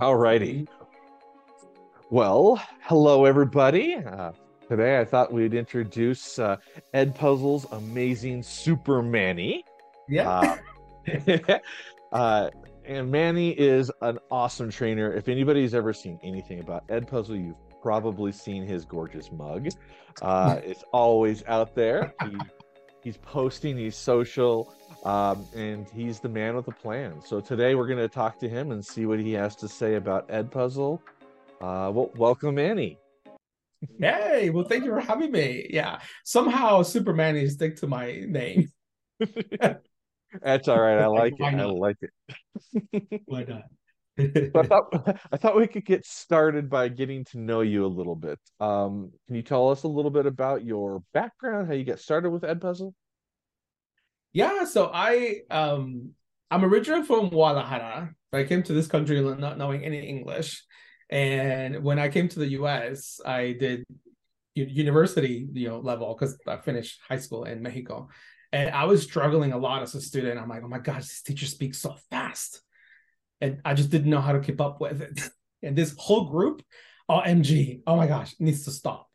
All righty. Well, hello, everybody. Uh, today I thought we'd introduce uh, Edpuzzle's amazing Super Manny. Yeah. Uh, uh, and Manny is an awesome trainer. If anybody's ever seen anything about Edpuzzle, you've probably seen his gorgeous mug. Uh, it's always out there. He, he's posting, he's social, um, and he's the man with a plan. So today we're going to talk to him and see what he has to say about Edpuzzle. Uh, well, welcome, Manny. Hey, well, thank you for having me. Yeah, somehow Superman is stick to my name. That's all right. I like, it. I like it. Why not? So I thought I thought we could get started by getting to know you a little bit. Um, can you tell us a little bit about your background, how you get started with Edpuzzle? yeah, so I um I'm originally from Guadalajara. I came to this country not knowing any English, and when I came to the U.S., I did university, you know, level because I finished high school in Mexico, and I was struggling a lot as a student. I'm like, oh my gosh, this teacher speaks so fast, and I just didn't know how to keep up with it. And this whole group, OMG, oh my gosh, needs to stop.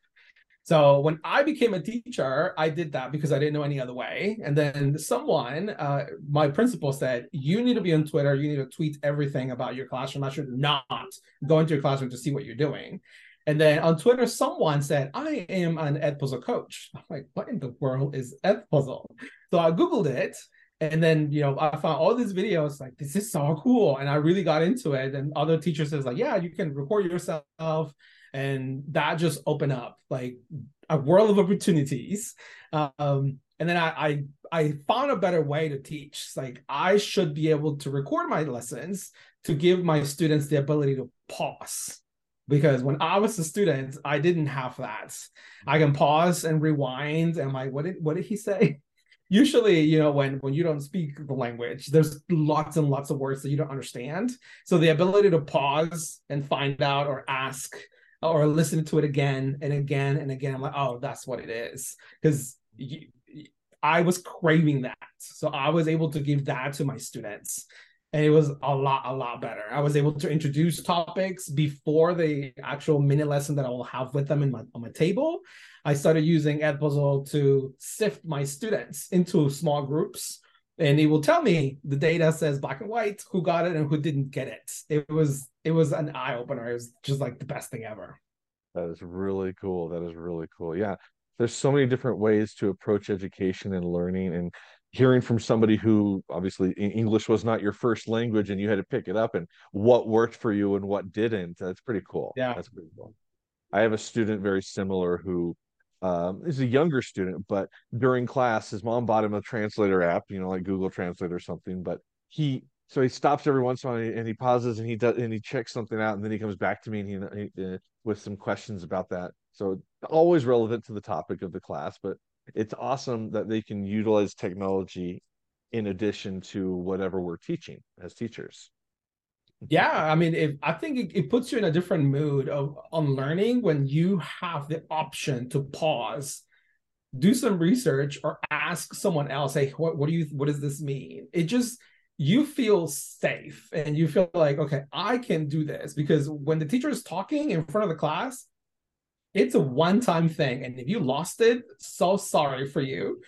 So when I became a teacher, I did that because I didn't know any other way. And then someone, uh, my principal said, "You need to be on Twitter. You need to tweet everything about your classroom. I should not go into your classroom to see what you're doing." And then on Twitter, someone said, "I am an Edpuzzle coach." I'm like, "What in the world is Edpuzzle?" So I googled it, and then you know I found all these videos. Like this is so cool, and I really got into it. And other teachers says like, "Yeah, you can record yourself." and that just opened up like a world of opportunities um and then I, I i found a better way to teach like i should be able to record my lessons to give my students the ability to pause because when i was a student i didn't have that i can pause and rewind and like what did what did he say usually you know when when you don't speak the language there's lots and lots of words that you don't understand so the ability to pause and find out or ask or listen to it again and again and again. I'm like, oh, that's what it is. Because I was craving that. So I was able to give that to my students. And it was a lot, a lot better. I was able to introduce topics before the actual mini lesson that I will have with them in my on my table. I started using Edpuzzle to sift my students into small groups and it will tell me the data says black and white who got it and who didn't get it it was it was an eye-opener it was just like the best thing ever That is really cool. That is really cool. Yeah, there's so many different ways to approach education and learning, and hearing from somebody who obviously English was not your first language and you had to pick it up and what worked for you and what didn't. That's pretty cool. yeah That's pretty cool. I have a student very similar who um, is a younger student, but during class, his mom bought him a translator app, you know, like Google Translate or something. But he, so he stops every once in a while and he, and he pauses and he does and he checks something out, and then he comes back to me and he, he uh, with some questions about that. So always relevant to the topic of the class, but it's awesome that they can utilize technology in addition to whatever we're teaching as teachers. yeah i mean if i think it, it puts you in a different mood of on learning when you have the option to pause do some research or ask someone else hey what, what do you what does this mean it just you feel safe and you feel like okay i can do this because when the teacher is talking in front of the class it's a one-time thing and if you lost it so sorry for you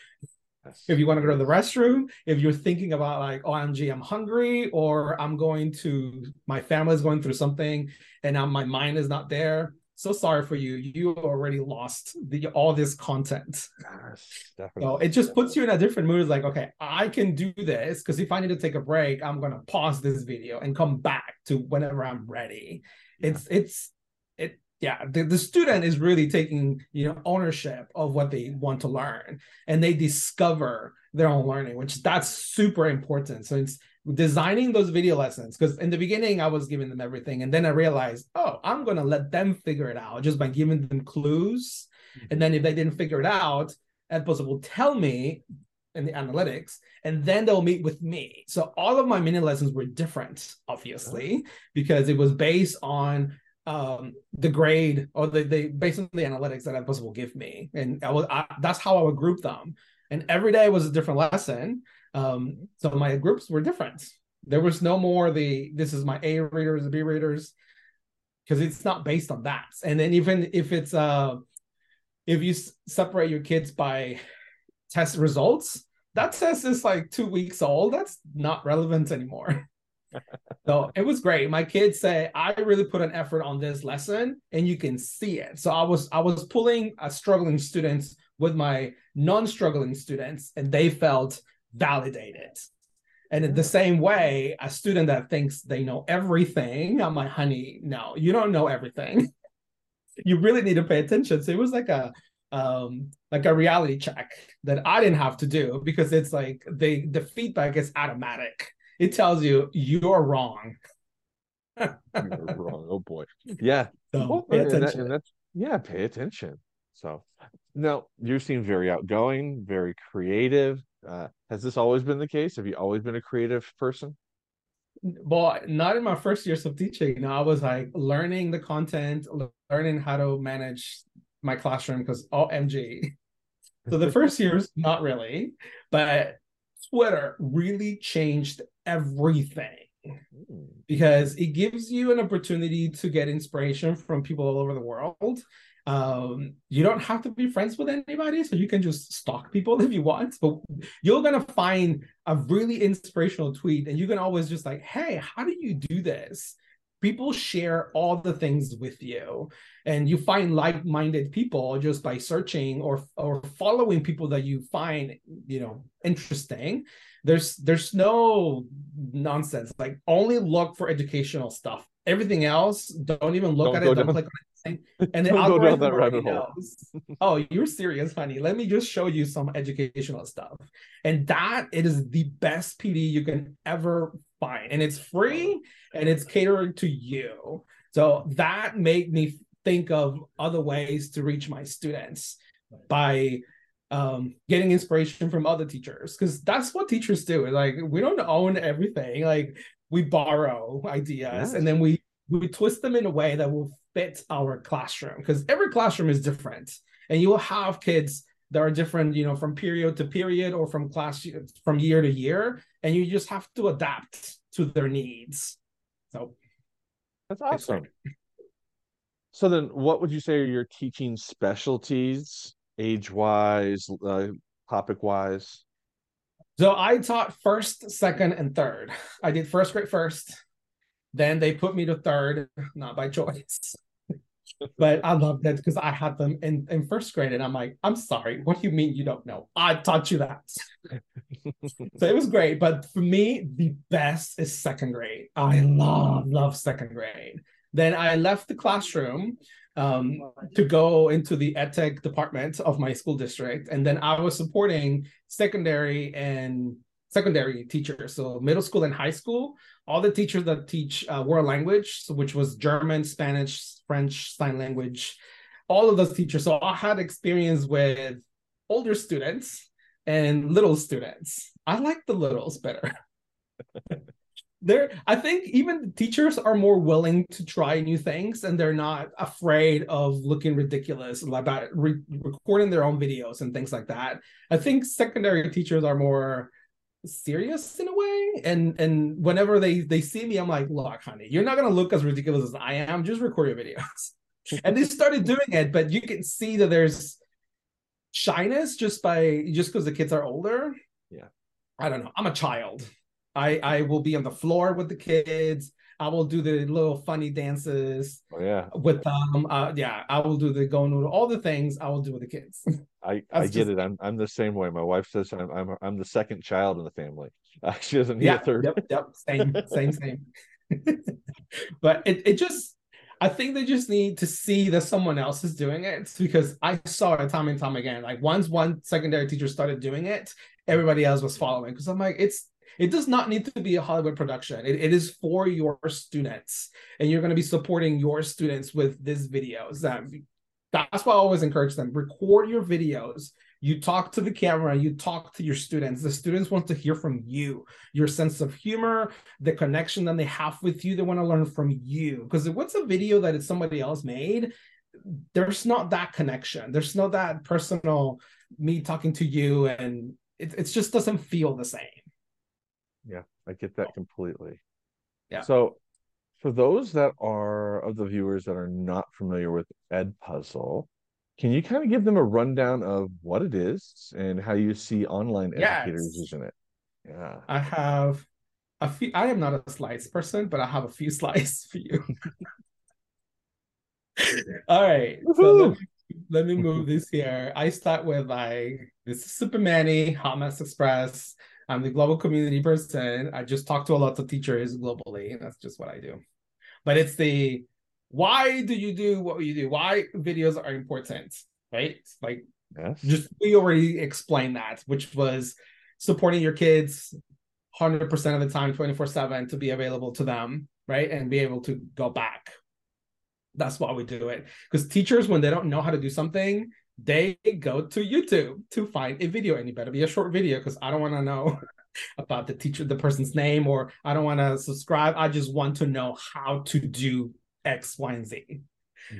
if you want to go to the restroom, if you're thinking about like, oh, OMG, I'm hungry, or I'm going to my family is going through something and now my mind is not there. So sorry for you. You already lost the all this content. Yes, So it just puts you in a different mood. It's like, okay, I can do this because if I need to take a break, I'm gonna pause this video and come back to whenever I'm ready. It's it's it yeah, the, the student is really taking you know ownership of what they want to learn and they discover their own learning, which that's super important. So it's designing those video lessons because in the beginning I was giving them everything and then I realized, oh, I'm gonna let them figure it out just by giving them clues. And then if they didn't figure it out, Edpuzzle will tell me in the analytics, and then they'll meet with me. So all of my mini lessons were different, obviously, because it was based on um the grade or the, the based on the analytics that Edpuzzle will give me. And I was I, that's how I would group them. And every day was a different lesson. Um, so my groups were different. There was no more the this is my A readers, the B readers, because it's not based on that. And then even if it's uh if you separate your kids by test results, that test is like two weeks old. That's not relevant anymore. so it was great. My kids say I really put an effort on this lesson, and you can see it. So I was I was pulling a struggling students with my non-struggling students, and they felt validated. And in the same way, a student that thinks they know everything, I'm like, honey, no, you don't know everything. you really need to pay attention. So it was like a um like a reality check that I didn't have to do because it's like they the feedback is automatic. It tells you you're wrong. you're wrong. Oh boy. Yeah. So well, pay attention. And that, and that's yeah, pay attention. So now you seem very outgoing, very creative. Uh, has this always been the case? Have you always been a creative person? Well, not in my first years of teaching. No, I was like learning the content, learning how to manage my classroom because oh MG. So the first years, not really, but Twitter really changed everything. Hmm. because it gives you an opportunity to get inspiration from people all over the world. Um you don't have to be friends with anybody so you can just stalk people if you want but you're gonna find a really inspirational tweet and you can always just like hey how do you do this people share all the things with you and you find like-minded people just by searching or or following people that you find you know interesting. There's there's no nonsense. Like only look for educational stuff. Everything else don't even look don't at it. Don't click on and the algorithm already knows. oh, you're serious, honey. Let me just show you some educational stuff. And that it is the best PD you can ever find. And it's free and it's catering to you. So that made me think of other ways to reach my students by um, getting inspiration from other teachers because that's what teachers do. Like we don't own everything. Like we borrow ideas yes. and then we we twist them in a way that will fit our classroom because every classroom is different. And you will have kids that are different you know from period to period or from class from year to year and you just have to adapt to their needs. So that's awesome. so then what would you say are your teaching specialties age wise uh, topic wise so i taught first second and third. I did first grade first then they put me to third, not by choice. But I love that because I had them in, in first grade, and I'm like, I'm sorry, what do you mean you don't know? I taught you that. so it was great. But for me, the best is second grade. I love, love second grade. Then I left the classroom um, to go into the edtech department of my school district. And then I was supporting secondary and secondary teachers, so middle school and high school. All the teachers that teach uh, world language, which was German, Spanish, French, sign language, all of those teachers. So I had experience with older students and little students. I like the littles better. there i think even teachers are more willing to try new things and they're not afraid of looking ridiculous about re- recording their own videos and things like that i think secondary teachers are more serious in a way and and whenever they they see me i'm like look honey you're not going to look as ridiculous as i am. Just record your videos. And they started doing it but you can see that there's shyness just by just because the kids are older. Yeah. I don't know. I'm a child. I i will be on the floor with the kids I will do the little funny dances. Oh, yeah. With them. Uh, yeah, I will do the GoNoodle, all the things I will do with the kids. I, I get just... it. I'm I'm the same way. My wife says I'm I'm I'm the second child in the family. Uh, she doesn't need yeah, a third. Yep, yep. Same, same, same. but it, it just I think they just need to see that someone else is doing it because I saw it time and time again. Like once one secondary teacher started doing it, everybody else was following. Because I'm like, it's it does not need to be a Hollywood production. It, it is for your students, and you're going to be supporting your students with these videos. Um, that's why I always encourage them: record your videos. You talk to the camera. You talk to your students. The students want to hear from you, your sense of humor, the connection that they have with you. They want to learn from you. Because what's a video that is somebody else made? There's not that connection. There's not that personal me talking to you, and it, it just doesn't feel the same. Yeah, I get that completely. Yeah. So for those that are of the viewers that are not familiar with edpuzzle can you kind of give them a rundown of what it is and how you see online educators Yes. using it? Yeah. I have a few. I am not a slides person, but I have a few slides for you. All right. So let me, move this here. I start with like this is Super Manny, Hot Mess Express. I'm the global community person. I just talk to a lot of teachers globally. That's just what I do. But it's the why do you do what you do? Why videos are important, right? Like Yes. just we already explained that, which was supporting your kids 100% of the time, 24 7 to be available to them, right? And be able to go back. That's why we do it. Because teachers, when they don't know how to do something, they go to YouTube to find a video, and it better be a short video because I don't want to know about the teacher, the person's name, or I don't want to subscribe. I just want to know how to do X, Y, and Z,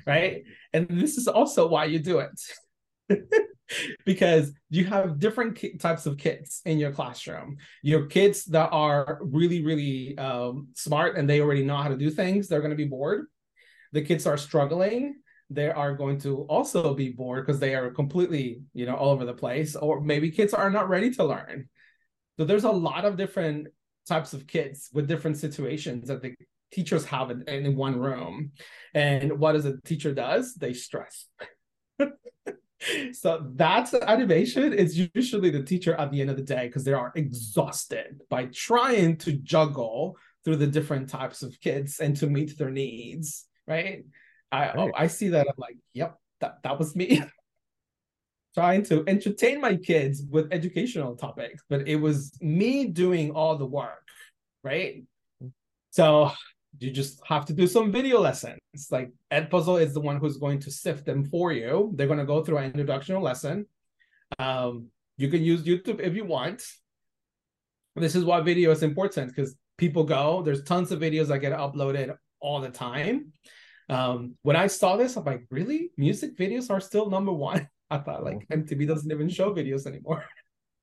right? And this is also why you do it. because you have different types of kids in your classroom. Your kids that are really, really um, smart and they already know how to do things, they're going to be bored. The kids are struggling. They are going to also be bored because they are completely, you know, all over the place. Or maybe kids are not ready to learn. So there's a lot of different types of kids with different situations that the teachers have in, in one room. And what does a teacher does? They stress. so that's the animation is usually the teacher at the end of the day because they are exhausted by trying to juggle through the different types of kids and to meet their needs right i oh, i see that i'm like yep that, that was me trying to entertain my kids with educational topics but it was me doing all the work right so you just have to do some video lessons. Like Edpuzzle is the one who's going to sift them for you. They're going to go through an introductional lesson. Um, you can use YouTube if you want. This is why video is important because people go. There's tons of videos that get uploaded all the time. Um, when I saw this, I'm like, really? Music videos are still number one. I thought like MTV doesn't even show videos anymore.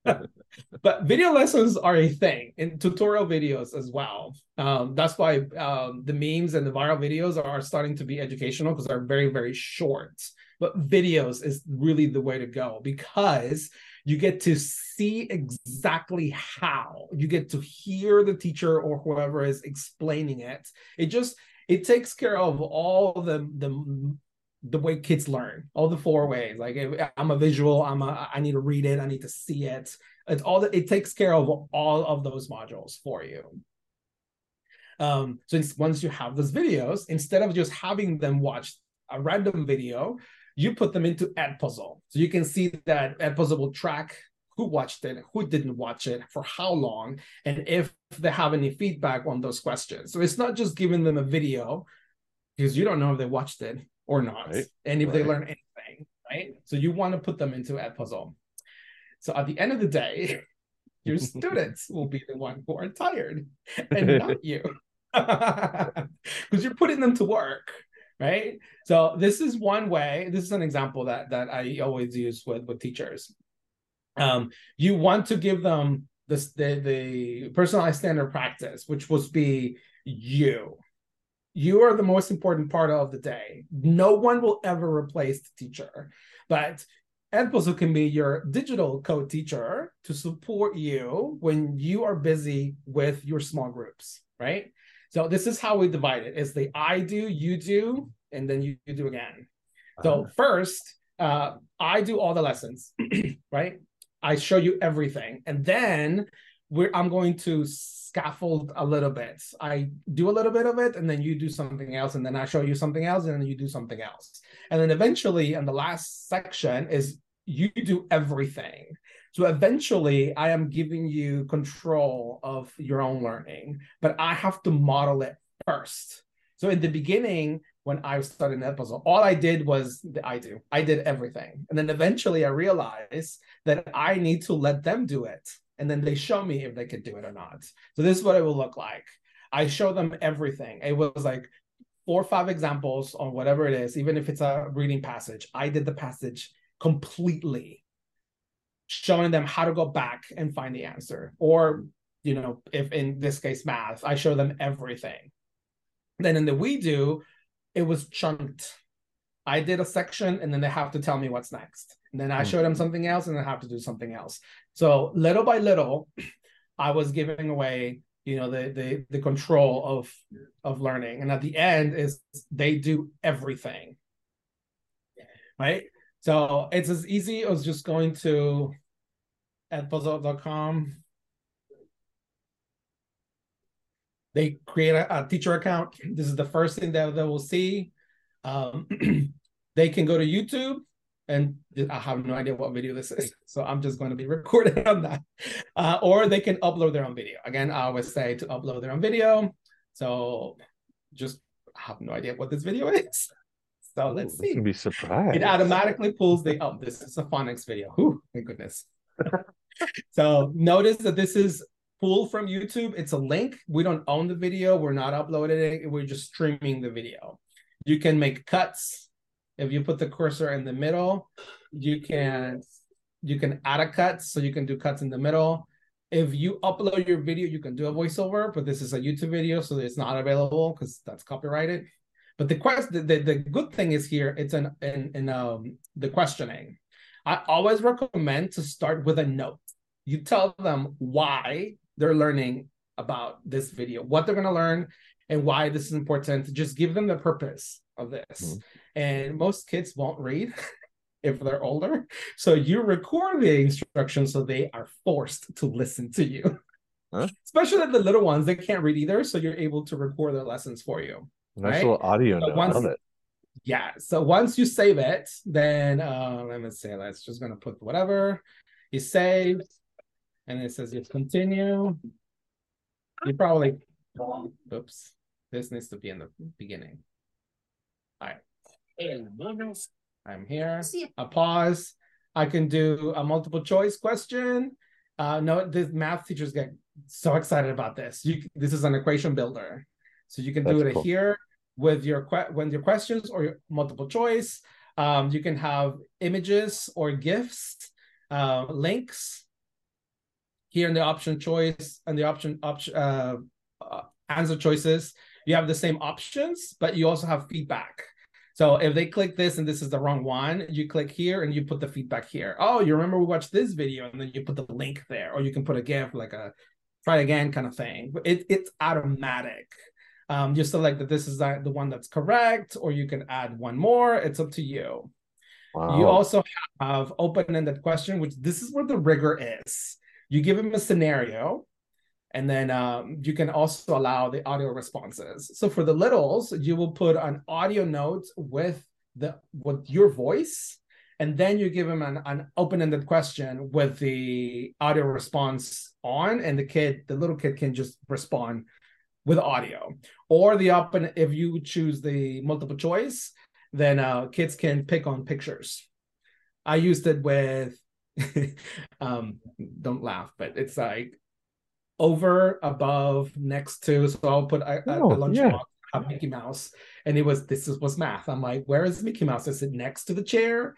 but video lessons are a thing in tutorial videos as well. Um, that's why um, the memes and the viral videos are starting to be educational because they're very, very short. But videos is really the way to go because you get to see exactly how you get to hear the teacher or whoever is explaining it. It just it takes care of all the the the way kids learn all the four ways. Like i'm a visual i'm a i need to read it i need to see it. It's all that it takes care of all of those modules for you. Um so once you have those videos instead of just having them watch a random video you put them into edpuzzle so you can see that edpuzzle will track who watched it who didn't watch it for how long and if they have any feedback on those questions so it's not just giving them a video because you don't know if they watched it or not, Right. and if they learn anything, right? So you want to put them into Edpuzzle. So at the end of the day, your students will be the one who are tired and not you. Because you're putting them to work, right? So this is one way, this is an example that that I always use with, with teachers. Um, you want to give them this the, the personalized standard practice, which would be you you are the most important part of the day. No one will ever replace the teacher, but Edpuzzle can be your digital co-teacher to support you when you are busy with your small groups, right? So this is how we divide it. It's the I do, you do, and then you, you do again. So Ah, first, uh, I do all the lessons, right? I show you everything, and then we're I'm going to scaffold a little bit. I do a little bit of it, and then you do something else, and then I show you something else, and then you do something else, and then eventually, in the last section, is you do everything. So eventually, I am giving you control of your own learning, but I have to model it first. So in the beginning, when I started Edpuzzle, all I did was the I do. I did everything. And then eventually I realized that I need to let them do it. And then they show me if they could do it or not. So this is what it will look like. I show them everything. It was like four or five examples on whatever it is, even if it's a reading passage. I did the passage completely, showing them how to go back and find the answer. Or you know, if in this case math, I show them everything. Then in the we do, it was chunked. I did a section and then they have to tell me what's next. And then I hmm. show them something else and they have to do something else. So little by little, I was giving away, you know, the the the control of of learning. And at the end is they do everything. Right. So it's as easy as just going to edpuzzle.com. They create a, a, teacher account. This is the first thing that they will see. Um, they can go to YouTube and I have no idea what video this is. So I'm just going to be recording on that. Uh, or they can upload their own video. Again, I always say to upload their own video. So just I have no idea what this video is. So let's see. Can be surprised. It automatically pulls the oh, this is a phonics video. Whew, my goodness. so notice that this is pulled from YouTube. It's a link. We don't own the video. We're not uploading it. We're just streaming the video. You can make cuts. If you put the cursor in the middle, you can you can add a cut, so you can do cuts in the middle. If you upload your video, you can do a voiceover, but this is a YouTube video, so it's not available because that's copyrighted. But the quest the, the, the good thing is here, it's in in, in um the questioning. I always recommend to start with a note. You tell them why they're learning about this video, what they're gonna learn, and why this is important. Just give them the purpose of this. Mm-hmm. And most kids won't read. if they're older. So you record the instructions so they are forced to listen to you. Huh? Especially the little ones, they can't read either. So you're able to record their lessons for you. Nice right? little audio so once, it. Yeah. So once you save it, then uh, let me say, let's just gonna put whatever you saved, and it says you continue. You probably, oops, this needs to be in the beginning. All right. I'm here. A pause. I can do a multiple choice question. Uh, no, the math teachers get so excited about this. You, this is an equation builder. So you can That's do it cool. here with your when your questions or your multiple choice. Um, you can have images or GIFs, uh, links here in the option choice and the option option uh, uh, answer choices. You have the same options, but you also have feedback. So if they click this and this is the wrong one, you click here and you put the feedback here. Oh, you remember we watched this video, and then you put the link there, or you can put a GIF like a try again kind of thing. It, it's automatic. Um, you select that this is the one that's correct, or you can add one more. It's up to you. Wow. You also have open-ended question, which this is where the rigor is. You give them a scenario, and then um, you can also allow the audio responses. So for the littles, you will put an audio note with the with your voice, and then you give them an, an open-ended question with the audio response on, and the kid, the little kid, can just respond with audio or the open if you choose the multiple choice then uh, kids can pick on pictures i used it with um don't laugh but it's like over above next to so i'll put a, oh, a lunchbox yeah. a mickey mouse and it was this was math. I'm like where is mickey mouse? Is it next to the chair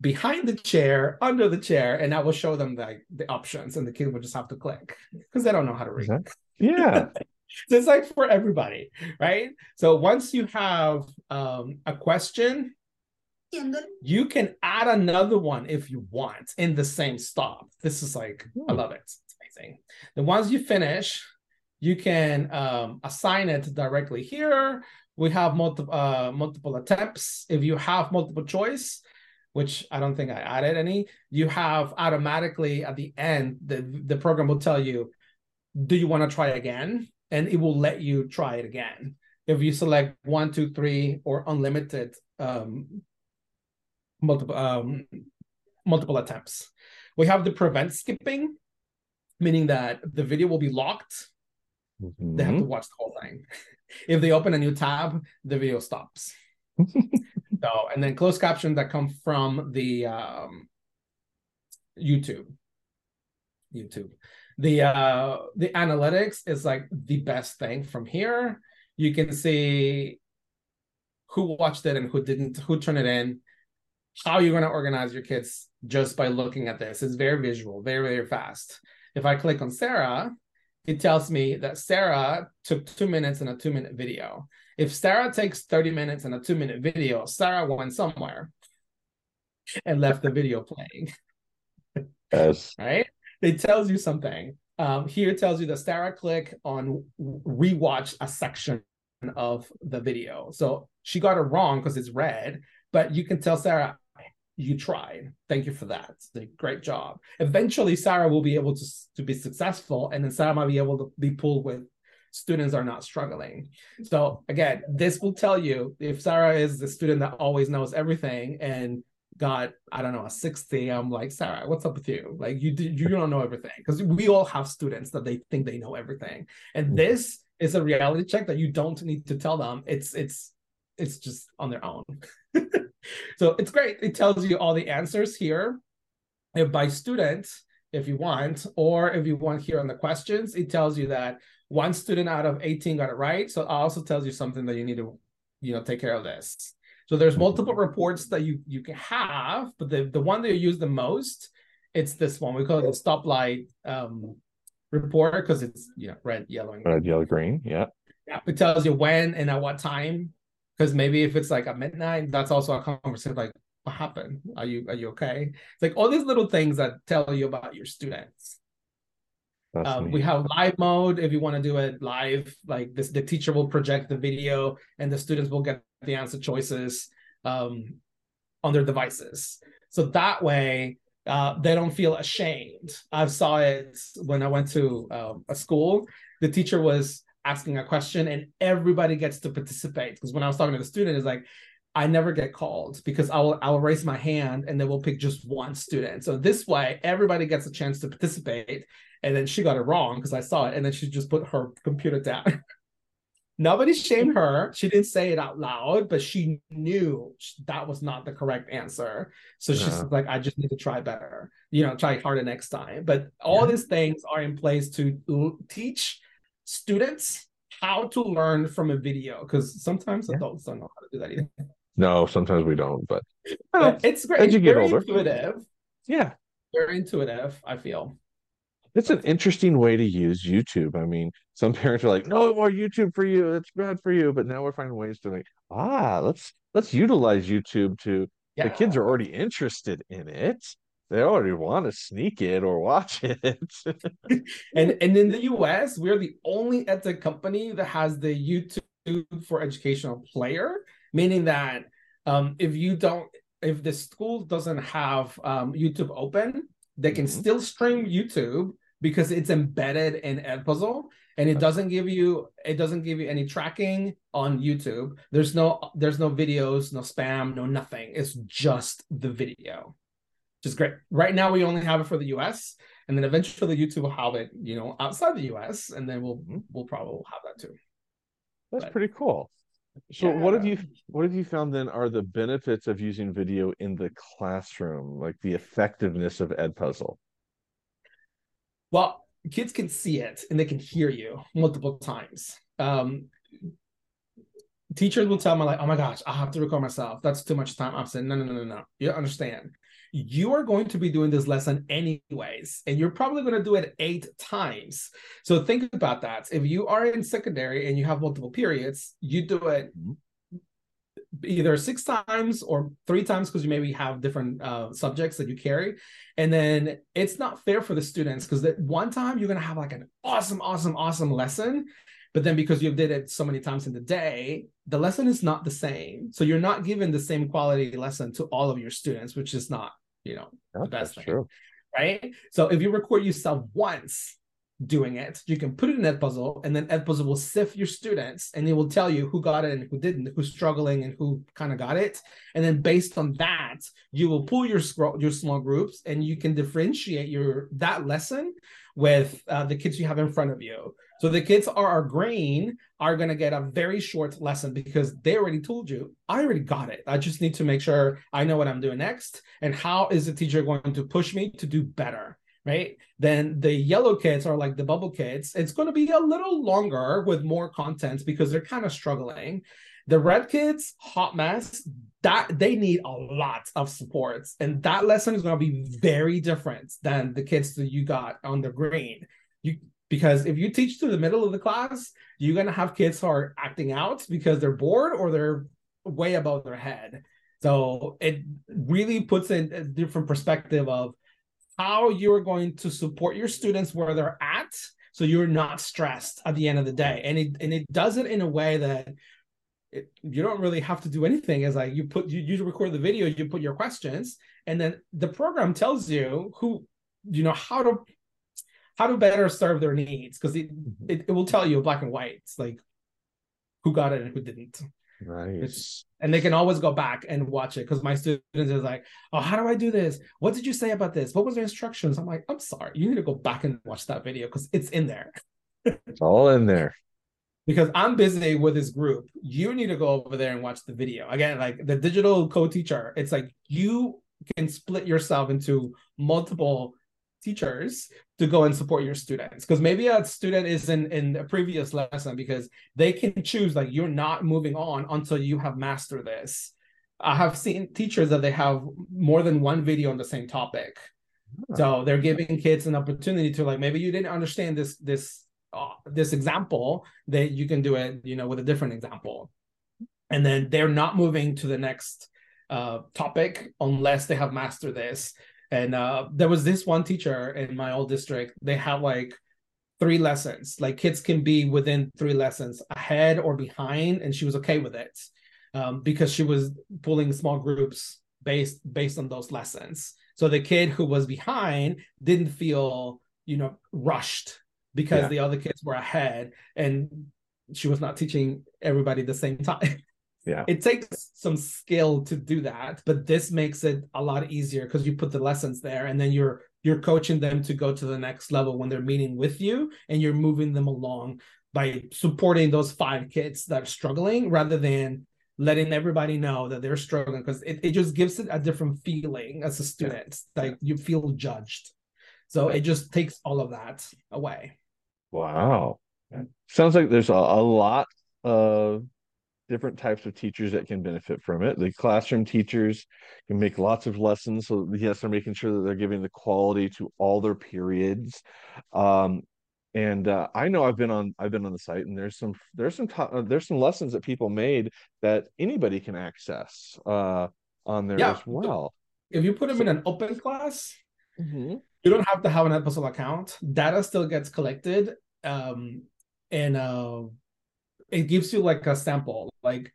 behind the chair under the chair? And i will show them the, the options and the kid would just have to click because they don't know how to read. yeah. So it's like for everybody, right? So once you have um, a question, you can add another one if you want in the same stop. This is like, Ooh. I hmm. love it. It's amazing. Then once you finish, you can um, assign it directly here. We have multiple uh, multiple attempts. If you have multiple choice, which I don't think I added any, you have automatically at the end, the, the program will tell you, do you want to try again? and it will let you try it again. If you select one, two, three, or unlimited um, multiple um, multiple attempts, we have the prevent skipping, meaning that the video will be locked. Mm-hmm. They have to mm-hmm. watch the whole thing. if they open a new tab, the video stops. so, and then closed caption that come from the um, YouTube. YouTube the uh the analytics is like the best thing from here you can see who watched it and who didn't who turned it in how you're going to organize your kids just by looking at this it's very visual very very fast if i click on sarah it tells me that Sarah took two minutes in a two minute video. If Sarah takes 30 minutes in a two minute video, Sarah went somewhere and left the video playing. Yes. right? It tells you something. Um, here it tells you that Sarah click on rewatch a section of the video. So she got it wrong because it's red, but you can tell Sarah, you tried. Thank you for that. Great job. Eventually, Sarah will be able to, to be successful, and then Sarah might be able to be pulled with students are not struggling. So again, this will tell you if Sarah is the student that always knows everything and got I don't know a 60, I'm like Sarah, what's up with you? Like you you don't know everything because we all have students that they think they know everything, and mm-hmm. this is a reality check that you don't need to tell them. It's it's it's just on their own. so it's great. It tells you all the answers here. If by student, if you want, or if you want here on the questions, it tells you that one student out of 18 got it right. So it also tells you something that you need to, you know, take care of this. So there's multiple reports that you you can have, but the, the one that you use the most, it's this one. We call it the stoplight um, report because it's you know red, yellow, and green. red, yellow, green. Yeah. Yeah. It tells you when and at what time. Because maybe if it's like at midnight, that's also a conversation like, what happened? Are you are you okay? It's like all these little things that tell you about your students. Um, we have live mode if you want to do it live. Like this, the teacher will project the video, and the students will get the answer choices um, on their devices. So that way, uh, they don't feel ashamed. I saw it when I went to um, a school. The teacher was asking a question, and everybody gets to participate. Because when I was talking to the student, it's like, I never get called because I will I will raise my hand and then we'll pick just one student. So this way, everybody gets a chance to participate. And then she got it wrong because I saw it, and then she just put her computer down. Nobody shamed her. She didn't say it out loud, but she knew that was not the correct answer. So she's uh-huh. like, I just need to try better, you know, try harder next time. But all yeah. these things are in place to teach students how to learn from a video because sometimes yeah. adults don't know how to do that either. No, sometimes we don't, but it's great. As you get older. intuitive. Yeah. Very intuitive, I feel. It's an interesting way to use YouTube. I mean, some parents are like, "No more YouTube for you. It's bad for you." But now we're finding ways to like, ah, let's let's utilize YouTube to. Yeah. The kids are already interested in it. They already want to sneak it or watch it. and and in the US, we're the only edtech company that has the YouTube for educational player, meaning that um, if you don't, if the school doesn't have um, YouTube open, they can mm-hmm. still stream YouTube because it's embedded in Edpuzzle and it doesn't give you it doesn't give you any tracking on YouTube. There's no there's no videos, no spam, no nothing. It's just the video. Which is great. Right now we only have it for the US and then eventually YouTube will have it, you know, outside the US and then we'll we'll probably have that too. That's but, pretty cool. So yeah. what have you what have you found then are the benefits of using video in the classroom, like the effectiveness of Edpuzzle? Well, kids can see it and they can hear you multiple times. Um, teachers will tell me like, "Oh my gosh, I have to record myself. That's too much time." I'm saying, "No, no, no, no, no. You understand? You are going to be doing this lesson anyways, and you're probably going to do it eight times. So think about that. If you are in secondary and you have multiple periods, you do it mm-hmm either six times or three times because you maybe have different uh, subjects that you carry and then it's not fair for the students because that one time you're going to have like an awesome awesome awesome lesson but then because you've did it so many times in the day the lesson is not the same so you're not given the same quality lesson to all of your students which is not you know the best thing true. right so if you record yourself once doing it. You can put it in Edpuzzle, and then Edpuzzle will sift your students, and it will tell you who got it and who didn't, who's struggling and who kind of got it. And then based on that, you will pull your your small groups, and you can differentiate your that lesson with uh, the kids you have in front of you. So the kids are, green are going to get a very short lesson because they already told you, I already got it. I just need to make sure I know what I'm doing next. And how is the teacher going to push me to do better? right? Then the yellow kids are like the bubble kids. It's going to be a little longer with more content because they're kind of struggling. The red kids, hot mess, that they need a lot of supports. And that lesson is going to be very different than the kids that you got on the green. You because if you teach to the middle of the class, you're gonna have kids who are acting out because they're bored or they're way above their head. So it really puts in a different perspective of how you're going to support your students where they're at so you're not stressed at the end of the day and it and it does it in a way that it, you don't really have to do anything is like you put you, you record the video you put your questions and then the program tells you who you know how to how to better serve their needs because it, mm-hmm. it, it will tell you black and white it's like who got it and who didn't Right. It's, and they can always go back and watch it because my students is like, oh, how do I do this? What did you say about this? What was the instructions? I'm like, I'm sorry, you need to go back and watch that video because it's in there. it's all in there. Because I'm busy with this group. You need to go over there and watch the video. Again, like the digital co-teacher, it's like you can split yourself into multiple teachers to go and support your students. Because maybe a student is in in a previous lesson because they can choose like you're not moving on until you have mastered this. I have seen teachers that they have more than one video on the same topic. So they're giving kids an opportunity to like maybe you didn't understand this this uh, this example that you can do it you know with a different example. And then they're not moving to the next uh, topic unless they have mastered this and uh, there was this one teacher in my old district. They had like three lessons. Like kids can be within three lessons ahead or behind, and she was okay with it um, because she was pulling small groups based based on those lessons. So the kid who was behind didn't feel you know rushed because yeah. the other kids were ahead, and she was not teaching everybody the same time. Yeah. It takes some skill to do that but this makes it a lot easier because you put the lessons there and then you're you're coaching them to go to the next level when they're meeting with you and you're moving them along by supporting those five kids that are struggling rather than letting everybody know that they're struggling because it, it just gives it a different feeling as a student yeah. like you feel judged. So it just takes all of that away. Wow. Sounds like there's a, a lot of different types of teachers that can benefit from it. The classroom teachers can make lots of lessons, so yes, they're making sure that they're giving the quality to all their periods. Um, and uh, I know I've been on I've been on the site, and there's some there's some uh, there's some lessons that people made that anybody can access uh, on there yeah. as well. If you put them so, in an open class, mm-hmm. you don't have to have an Edpuzzle account. Data still gets collected, um, and uh, it gives you like a sample like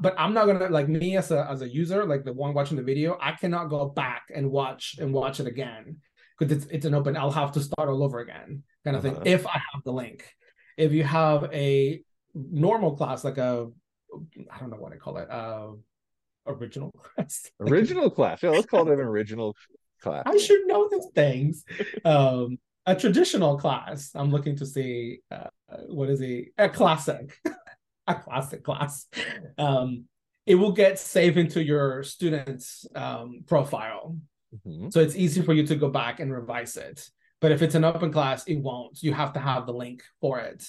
but i'm not gonna like me as a as a user like the one watching the video i cannot go back and watch and watch it again. Because it's, it's an open i'll have to start all over again kind of uh-huh. thing if i have the link. If you have a normal class like a i don't know what i call it uh original class. Original class. Yeah let's call it an original class. I should know these things. Um a traditional class. I'm looking to see uh, what is a a classic, classic class. Um, it will get saved into your student's um, profile, mm-hmm. so it's easy for you to go back and revise it. But if it's an open class, it won't. You have to have the link for it,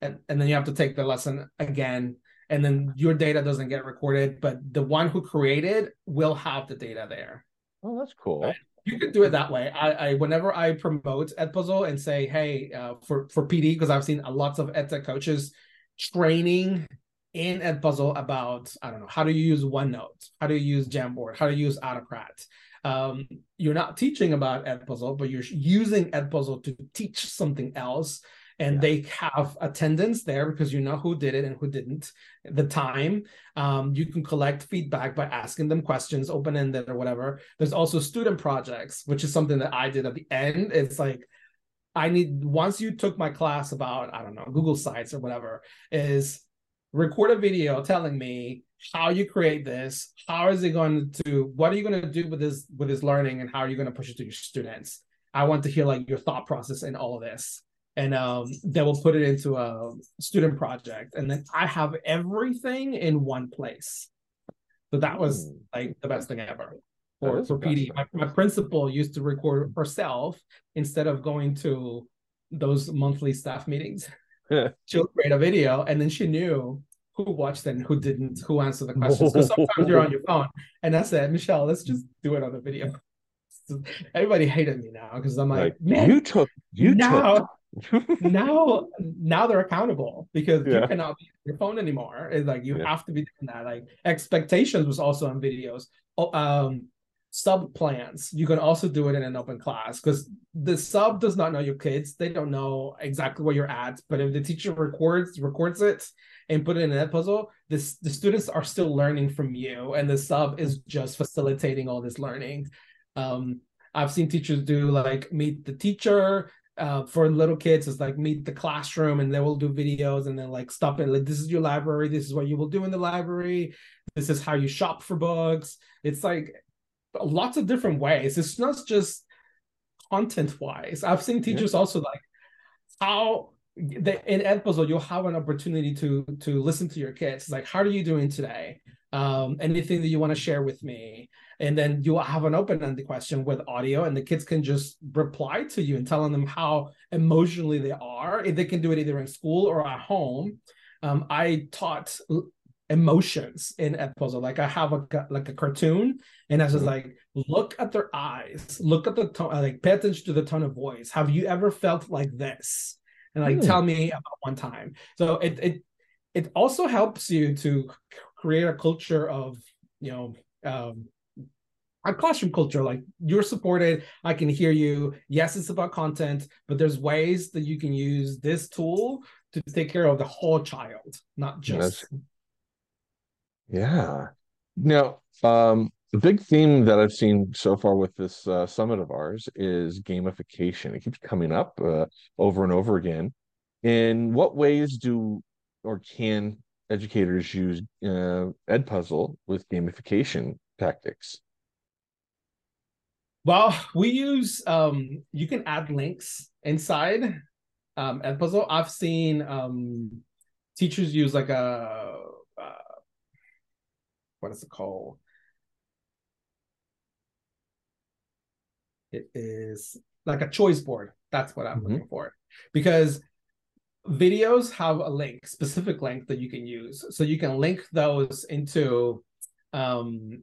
and and then you have to take the lesson again. And then your data doesn't get recorded, but the one who created will have the data there. Oh, that's cool you can do it that way. I, I whenever I promote Edpuzzle and say, hey, uh, for for PD, because I've seen lots of EdTech coaches training in Edpuzzle about I don't know how do you use OneNote, how do you use Jamboard, how to use Autocrat. Um, you're not teaching about Edpuzzle, but you're using Edpuzzle to teach something else. And yeah. they have attendance there because you know who did it and who didn't the time. Um, you can collect feedback by asking them questions open-ended or whatever. There's also student projects which is something that i did at the end. It's like i need once you took my class about i don't know google sites or whatever is record a video telling me how you create this how is it going to what are you going to do with this with this learning and how are you going to push it to your students? I want to hear like your thought process in all of this. And um, then we'll put it into a student project. And then i have everything in one place. So that was mm. like the best thing ever for, for pd my, my principal used to record herself instead of going to those monthly staff meetings she'll create a video and then she knew who watched and who didn't who answered the questions because sometimes you're on your phone and i said michelle let's just do it on the video everybody hated me now because i'm like, like man you took you now took now now they're accountable because Yeah. you cannot be on your phone anymore. It's like you Yeah. have to be doing that. Like expectations was also on videos. Oh, um sub plans. You can also do it in an open class because the sub does not know your kids. They don't know exactly where you're at. But if the teacher records records it and put it in Edpuzzle, the students are still learning from you, and the sub is just facilitating all this learning. Um, I've seen teachers do like meet the teacher. Uh, for little kids, it's like meet the classroom, and they will do videos, and then like stop it. Like this is your library. This is what you will do in the library. This is how you shop for books. It's like lots of different ways. It's not just content wise. I've seen teachers also like how they, in Edpuzzle you'll have an opportunity to to listen to your kids. Like, how are you doing today? Um, anything that you want to share with me? And then you'll have an open-ended question with audio, and the kids can just reply to you and telling them how emotionally they are. If they can do it either in school or at home. Um, I taught emotions in Edpuzzle. Like I have a like a cartoon, and I was just Mhm. like, look at their eyes, look at the tone, like pay attention to the tone of voice. Have you ever felt like this? And like Hmm. tell me about one time. So it it it also helps you to create a culture of you know um a classroom culture like you're supported i can hear you yes it's about content but there's ways that you can use this tool to take care of the whole child not just Yeah. Now, um, the big theme that I've seen so far with this uh, summit of ours is gamification. It keeps coming up uh, over and over again. In what ways do or can educators use uh, Edpuzzle with gamification tactics? Well, we use um you can add links inside um Edpuzzle. I've seen um teachers use like a uh, what is it called? It is like a choice board. That's what I'm Mhm. looking for. Because videos have a link, specific link that you can use. So you can link those into um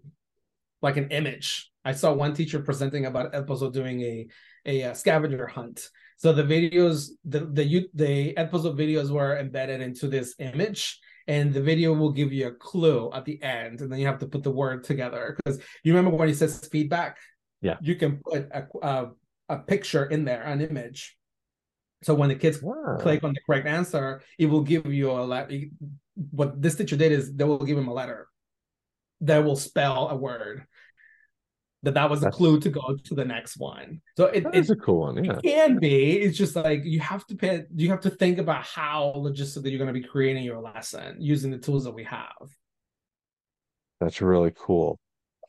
like an image. I saw one teacher presenting about Edpuzzle doing a, a uh, scavenger hunt. So the videos, the the you- the Edpuzzle videos were embedded into this image, and the video will give you a clue at the end, and then you have to put the word together. Because you remember when he says feedback, Yeah. you can put a a, a picture in there, an image. So when the kids Wow. click on the correct answer, it will give you a letter. What this teacher did is they will give him a letter that will spell a word. That that was a That's- clue to go to the next one. So it, That it a cool one. Yeah. can be. It's just like you have to pay. You have to think about how logistically you're going to be creating your lesson using the tools that we have. That's really cool.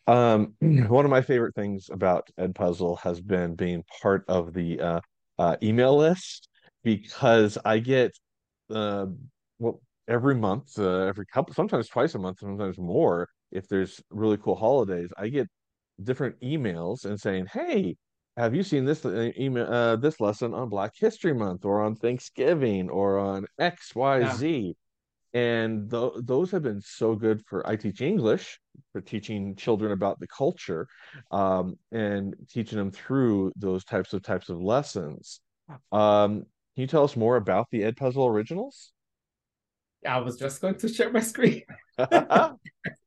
Um, one of my favorite things about Edpuzzle has been being part of the uh, uh, email list because I get uh, well every month, uh, every couple, sometimes twice a month, sometimes more. If there's really cool holidays, I get different emails and saying, "Hey, have you seen this uh, email uh, this lesson on Black History Month or on Thanksgiving or on X Y Yeah. Z?" And th those have been so good for I teach English for teaching children about the culture um, and teaching them through those types of types of lessons. Um, can you tell us more about the Edpuzzle originals? I was just going to share my screen.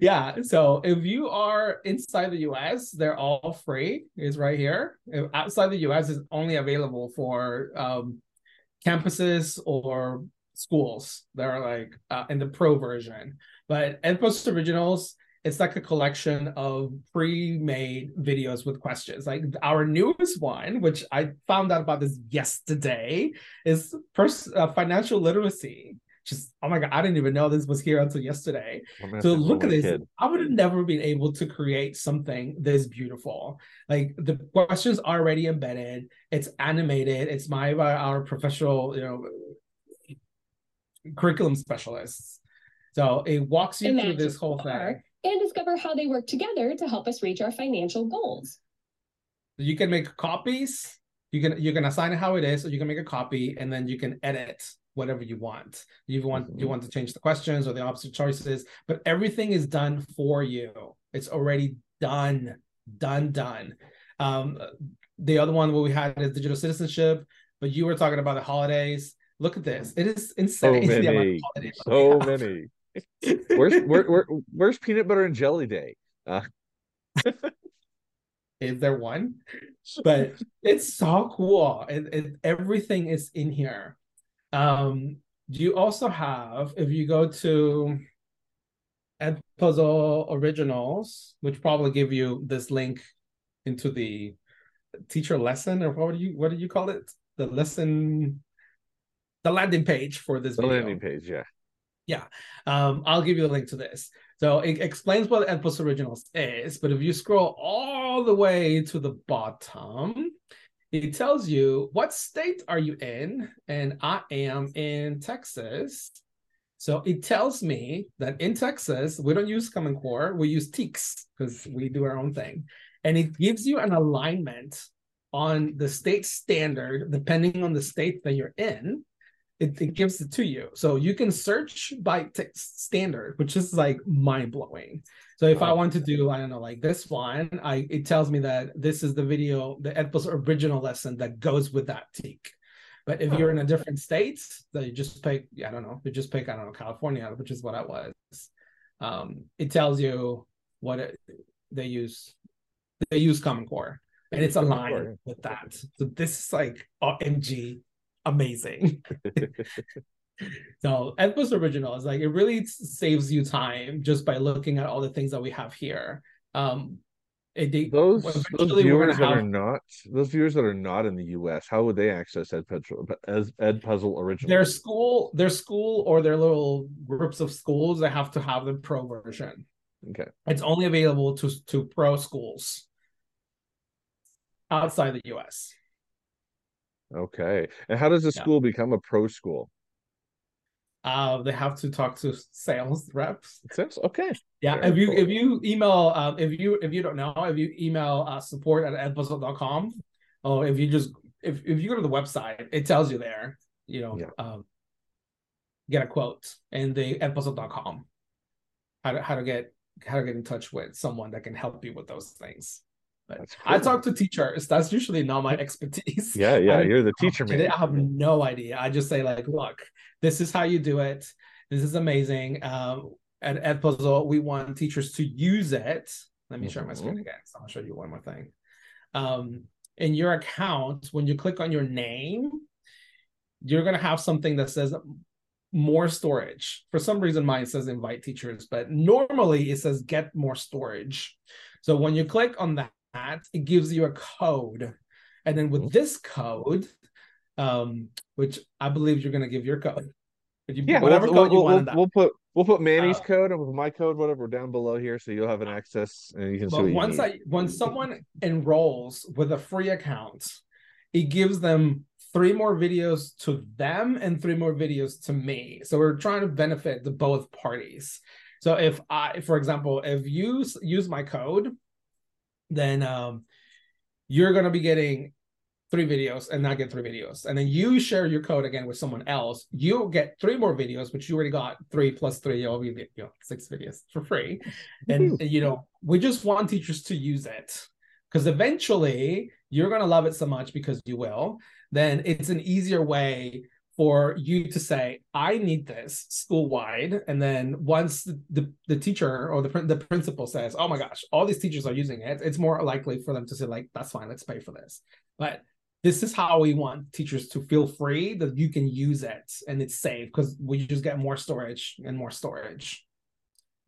yeah. So if you are inside the US, they're all free. It's right here. If outside the US, is only available for um, campuses or schools that are like uh, in the pro version. But Edpuzzle Originals, it's like a collection of pre-made videos with questions. Like our newest one, which I found out about this yesterday, is pers- uh, financial literacy. Just oh my god, I didn't even know this was here until yesterday. I'm gonna have So look at this. kid. I would have never been able to create something this beautiful. Like the questions are already embedded. It's animated. It's my uh, our professional, you know, curriculum specialists. So it walks you through this whole thing. and discover how they work together to help us reach our financial goals. You can make copies. You can you can assign it how it is, or you can make a copy, and then you can edit whatever you want. You want you Mhm. want to change the questions or the opposite choices, but everything is done for you. It's already done, done, done. Um, the other one what we had is digital citizenship, but you were talking about the holidays. Look at this. It is insane. of many, holidays that we so many. Where's where, where where's peanut butter and jelly day? Uh, Is there one? But it's so cool. And everything is in here. Um, do you also have, if you go to Ed Puzzle Originals, which probably give you this link into the teacher lesson, or what do you what do you call it? The lesson, the landing page for this the video. landing page, yeah. Yeah. Um, I'll give you the link to this. So it explains what Edpuzzle Originals is, but if you scroll all the way to the bottom, it tells you what state are you in, and I am in Texas. So it tells me that in Texas we don't use Common Core, we use TEKS because we do our own thing, and it gives you an alignment on the state standard depending on the state that you're in it, it gives it to you. So you can search by t- standard, which is like mind blowing. So if I want to do, I don't know, like this one, I it tells me that this is the video, the Edpuzzle original lesson that goes with that TEK. But if you're in a different state, that you just pick, I don't know, you just pick, I don't know, California, which is what I was. Um, it tells you what it, they use. They use Common Core, and it's aligned with that. So this is like OMG amazing. so Edpuzzle Original is like it really saves you time just by looking at all the things that we have here. Um, it, they, Those those viewers gonna that are not those viewers that are not in the U.S. How would they access Edpuzzle as Edpuzzle original? their school, their school or their little groups of schools that have to have the pro version. Okay. It's only available to to pro schools outside the US. Okay. And how does a Yeah. school become a pro school? Uh, they have to talk to sales reps. Says okay. Yeah, Very if you cool. if you email um if you if you don't know if you email uh, support at edpuzzle.com or if you just if if you go to the website it tells you there you know Yeah. um get a quote and the edpuzzle.com how to how to get how to get in touch with someone that can help you with those things. That's I talk to teachers. That's usually not my expertise. Yeah, yeah. You're the teacher man. I have no idea. I just say like, look, this is how you do it. This is amazing. Um, at Edpuzzle, we want teachers to use it. Let me share my screen Mhm. again. So I'll show you one more thing. Um, in your account, when you click on your name, you're gonna have something that says more storage. For some reason, mine says invite teachers, but normally it says get more storage. So when you click on that, it gives you a code. And then with Mhm. this code, um, which I believe you're gonna give your code. But you, Yeah, whatever we'll, code you we'll, want we'll, we'll put we'll put Manny's Uh, code and we'll my code, whatever, down below here, so you'll have an access and you can see what once need. I when someone enrolls with a free account, it gives them three more videos to them and three more videos to me. So we're trying to benefit the both parties. So if I, for example, if you use my code, then um, you're gonna be getting three videos and not get three videos. And then you share your code again with someone else, you'll get three more videos, which you already got three plus three, you'll be you know six videos for free. And you know, we just want teachers to use it because eventually you're gonna love it so much because you will. Then it's an easier way for you to say, I need this school wide. And then once the, the, teacher or the, the principal says, oh my gosh, all these teachers are using it, it's more likely for them to say, like, that's fine, let's pay for this. But this is how we want teachers to feel free that you can use it and it's safe because we just get more storage and more storage.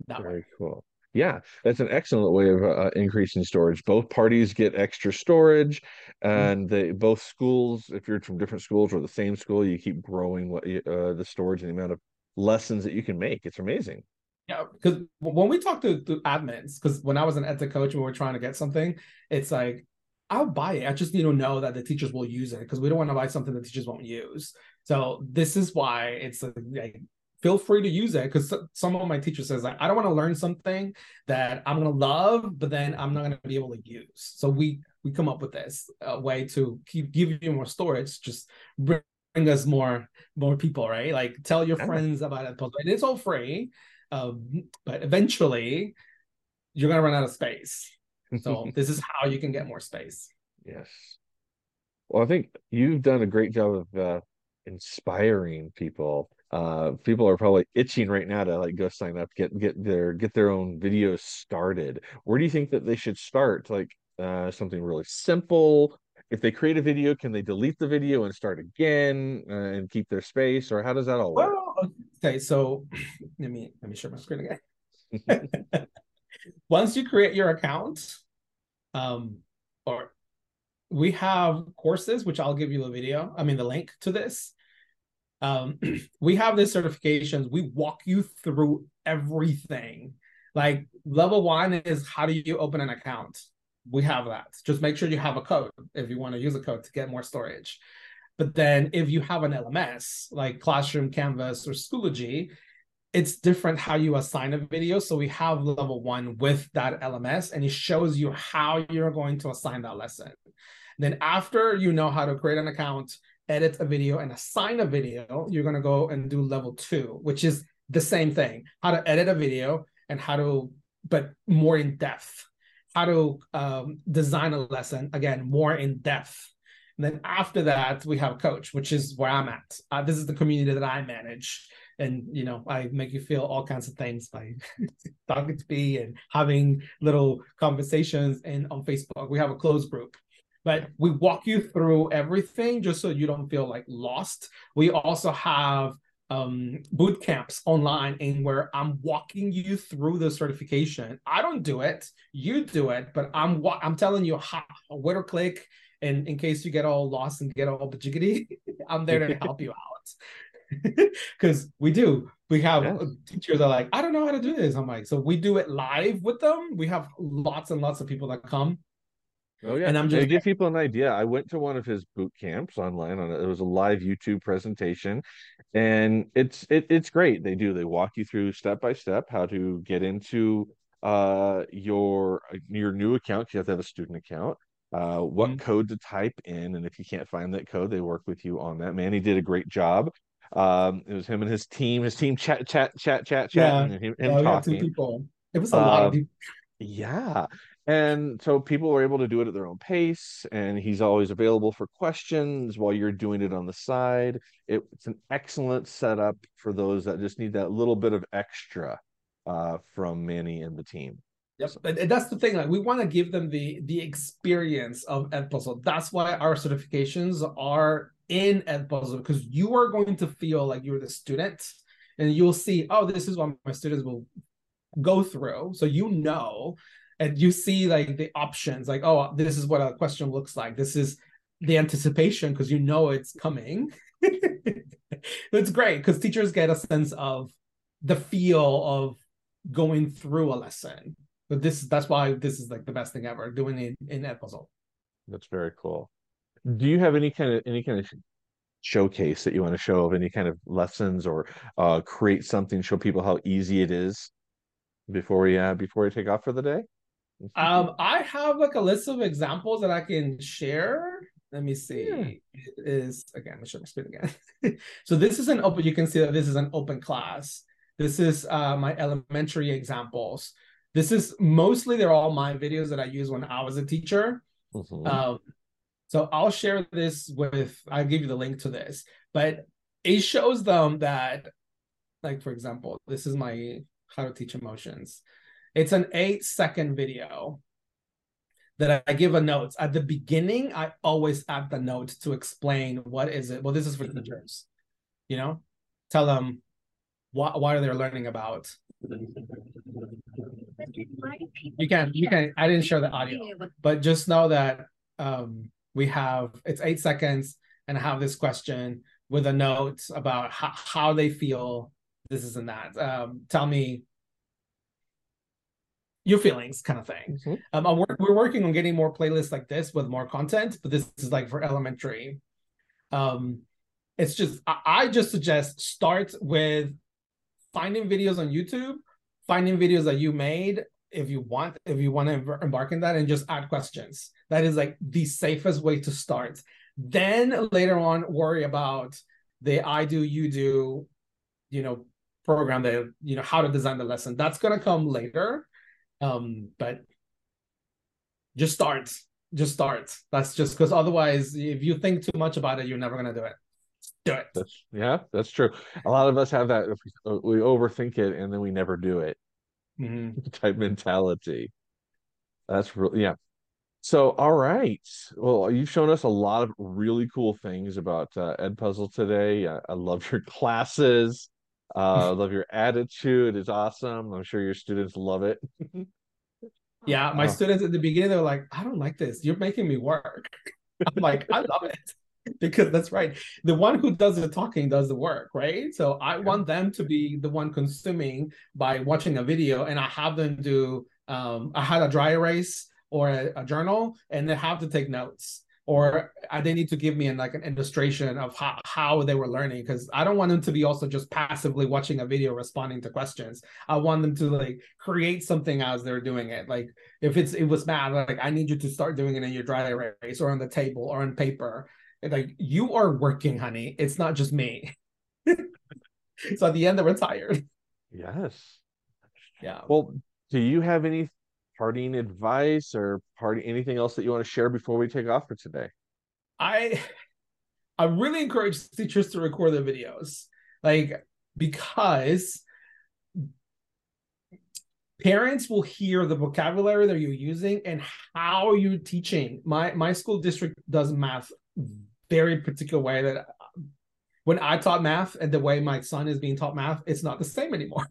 That way. Very cool. Yeah, that's an excellent way of uh, increasing storage. Both parties get extra storage, and they both schools, if you're from different schools or the same school, you keep growing what you- uh, the storage and the amount of lessons that you can make. It's amazing. Yeah, because when we talk to, to admins, because when I was an EdTech coach and we were trying to get something, it's like, I'll buy it. I just need to know that the teachers will use it because we don't want to buy something that teachers won't use. So this is why it's like, feel free to use it because some of my teachers says like, I don't want to learn something that I'm gonna love, but then I'm not gonna be able to use. So we we come up with this uh, way to keep give you more storage, just bring us more more people, right? Like tell your Yeah. friends about it, and it's all free. Um, but eventually, you're gonna run out of space. So this is how you can get more space. Yes. Well, I think you've done a great job of uh, inspiring people. Uh, people are probably itching right now to like go sign up, get get their get their own videos started. Where do you think that they should start? Like uh, something really simple. If they create a video, can they delete the video and start again uh, and keep their space, or how does that all work? Well, okay, so let me let me share my screen again. Once you create your account, um, or we have courses, which I'll give you a video, I mean the link to this. Um, we have this certifications. We walk you through everything. Like level one is how do you open an account? We have that. Just make sure you have a code if you want to use a code to get more storage. But then if you have an LMS like Classroom, Canvas, or Schoology, it's different how you assign a video. So we have level one with that LMS and it shows you how you're going to assign that lesson. Then after you know how to create an account, edit a video and assign a video, you're going to go and do level two, which is the same thing, how to edit a video and how to, but more in depth, how to um, design a lesson, again, more in depth. And then after that, we have coach, which is where I'm at. Uh, this is the community that I manage. And you know i make you feel all kinds of things by talking to me and having little conversations and on facebook. We have a closed group but we walk you through everything just so you don't feel like lost. We also have um boot camps online and where i'm walking you through the certification. I don't do it. You do it but i'm i'm telling you how where to click and in case you get all lost and get all jiggity i'm there to help you out. Because we do. We have yeah. teachers are like i don't know how to do this. I'm like so we do it live with them? We have lots and lots of people that come Oh yeah, and I'm just to give people an idea. I went to one of his boot camps online. On it was a live YouTube presentation, and it's it, it's great. They do they walk you through step by step how to get into uh your your new account. You have to have a student account. Uh, what mm-hmm. code to type in, and if you can't find that code, they work with you on that. Manny did a great job. Um, it was him and his team. His team chat, chat, chat, chat, chat, yeah. and him, him talking. people. It was a lot of um, people. Yeah, and so people are able to do it at their own pace, and he's always available for questions while you're doing it on the side. It, it's an excellent setup for those that just need that little bit of extra uh, from Manny and the team. Yep, and that's the thing. Like, we want to give them the the experience of Edpuzzle. That's why our certifications are in Edpuzzle because you are going to feel like you're the student, and you'll see, oh, this is what my students will go through. So you know and you see like the options like oh this is what a question looks like. This is the anticipation because you know it's coming. It's great because teachers get a sense of the feel of going through a lesson. But this that's why this is like the best thing ever doing it in Edpuzzle that's very cool. Do you have any kind of any kind of showcase that you want to show of any kind of lessons or uh, create something show people how easy it is before we uh, before we take off for the day um, I have like a list of examples that I can share. Let me see. Yeah. It is again, show my screen again. so this is an open, you can see that this is an open class. This is uh, my elementary examples. This is mostly they're all my videos that I use when I was a teacher. Mm-hmm. Um, so I'll share this with I'll give you the link to this, but it shows them that, like for example, this is my how to teach emotions. It's an eight second video that I give a note. At the beginning, I always add the note to explain what is it. Well, this is for teachers, you know, tell them what what are they learning about. You can you can I didn't share the audio, but just know that um we have it's eight seconds and I have this question with a note about how, how they feel this is and that. Um, tell me your feelings kind of thing. Mm-hmm. Um, work, we're working on getting more playlists like this with more content, but this is like for elementary. Um, it's just I, I just suggest start with finding videos on YouTube, finding videos that you made if you want if you want to embark in that and just add questions. That is like the safest way to start. Then later on worry about the I do you do, you know, program that you know how to design the lesson. That's gonna come later um, but just start just start. That's just because otherwise, if you think too much about it, you're never gonna do it. Do it. That's yeah, that's true. A lot of us have that. If we, uh, we overthink it and then we never do it Mhm. type mentality. That's real. Yeah. So, all right. Well, you've shown us a lot of really cool things about uh, Edpuzzle today. I, I love your classes. Uh, I love your attitude. It's awesome. I'm sure your students love it. Yeah, my Oh. students at the beginning they're like, I don't like this. You're making me work. I'm like, I love it. Because that's right. The one who does the talking does the work, right? So I Yeah. want them to be the one consuming by watching a video, and I have them do. Um, I had a dry erase or a, a journal, and they have to take notes, or uh, they need to give me an, like an illustration of how how they were learning. Because I don't want them to be also just passively watching a video responding to questions. I want them to like create something as they're doing it. Like if it's it was math, like I need you to start doing it in your dry erase or on the table or on paper. Like you are working, honey. It's not just me. so at the end, they were tired. Yes. Yeah. Well, do you have any parting advice or party anything else that you want to share before we take off for today? I I really encourage teachers to record their videos. Like because parents will hear the vocabulary that you're using and how you're teaching. My my school district does math very particular way that when I taught math and the way my son is being taught math, it's not the same anymore.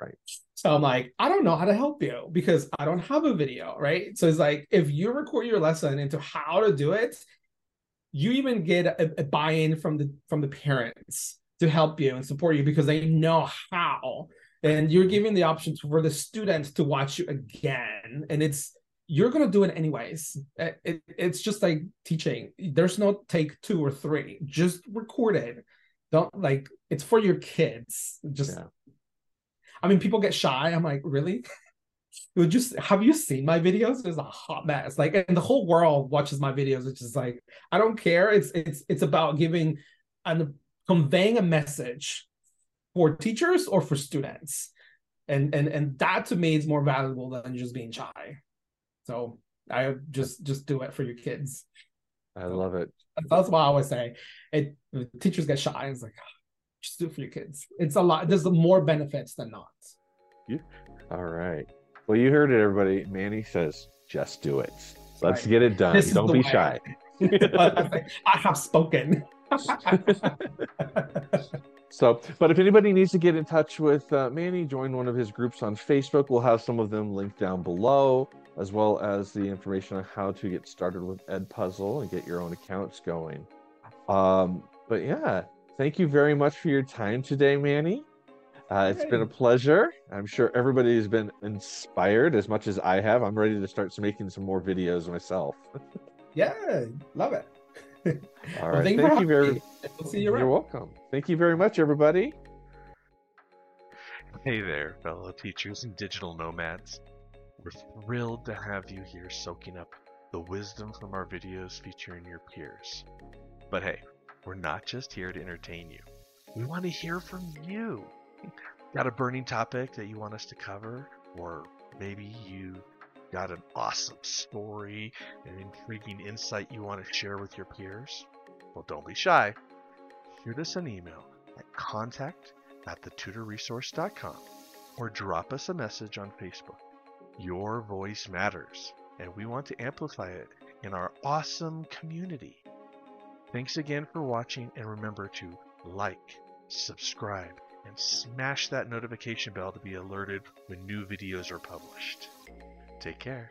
Right. So I'm like, I don't know how to help you because I don't have a video, right? So it's like if you record your lesson into how to do it, you even get a, a buy-in from the from the parents to help you and support you because they know how. And you're giving the option for the students to watch you again. And it's you're going to do it anyways. It, it- it's just like teaching. There's no take two or three. Just record it. Don't like it's for your kids. Just Yeah. I mean people get shy. I'm like really? It would just have you seen my videos? It's a hot mess. Like and the whole world watches my videos. Which is like i don't care. It's it's it's about giving and conveying a message for teachers or for students. And and and that to me is more valuable than just being shy. So i just just do it for your kids. I love it. that's why i always say. It teachers get shy. It's like ah, just do it for your kids it's a lot there's more benefits than not All right. Well, you heard it, everybody. Manny says, just do it. Let's get it done. This Don't be way. shy. i have spoken So, but if anybody needs to get in touch with uh, Manny, join one of his groups on Facebook. We'll have some of them linked down below, as well as the information on how to get started with Edpuzzle and get your own accounts going. Um, but yeah, thank you very much for your time today, Manny. Uh, it's been a pleasure. I'm sure everybody has been inspired as much as I have. I'm ready to start making some more videos myself. yeah love it All Well, right. thank Thank you for you having very me. we'll see you You're welcome. Thank you very much, everybody. Hey there, fellow teachers and digital nomads. We're thrilled to have you here soaking up the wisdom from our videos featuring your peers. But hey, we're not just here to entertain you. We want to hear from you. Got a burning topic that you want us to cover? Or maybe you got an awesome story, an intriguing insight you want to share with your peers? Well, don't be shy. Shoot us an email at contact at thetutorresource.com or drop us a message on Facebook. Your voice matters, and we want to amplify it in our awesome community. Thanks again for watching, and remember to like, subscribe, and smash that notification bell to be alerted when new videos are published. Take care.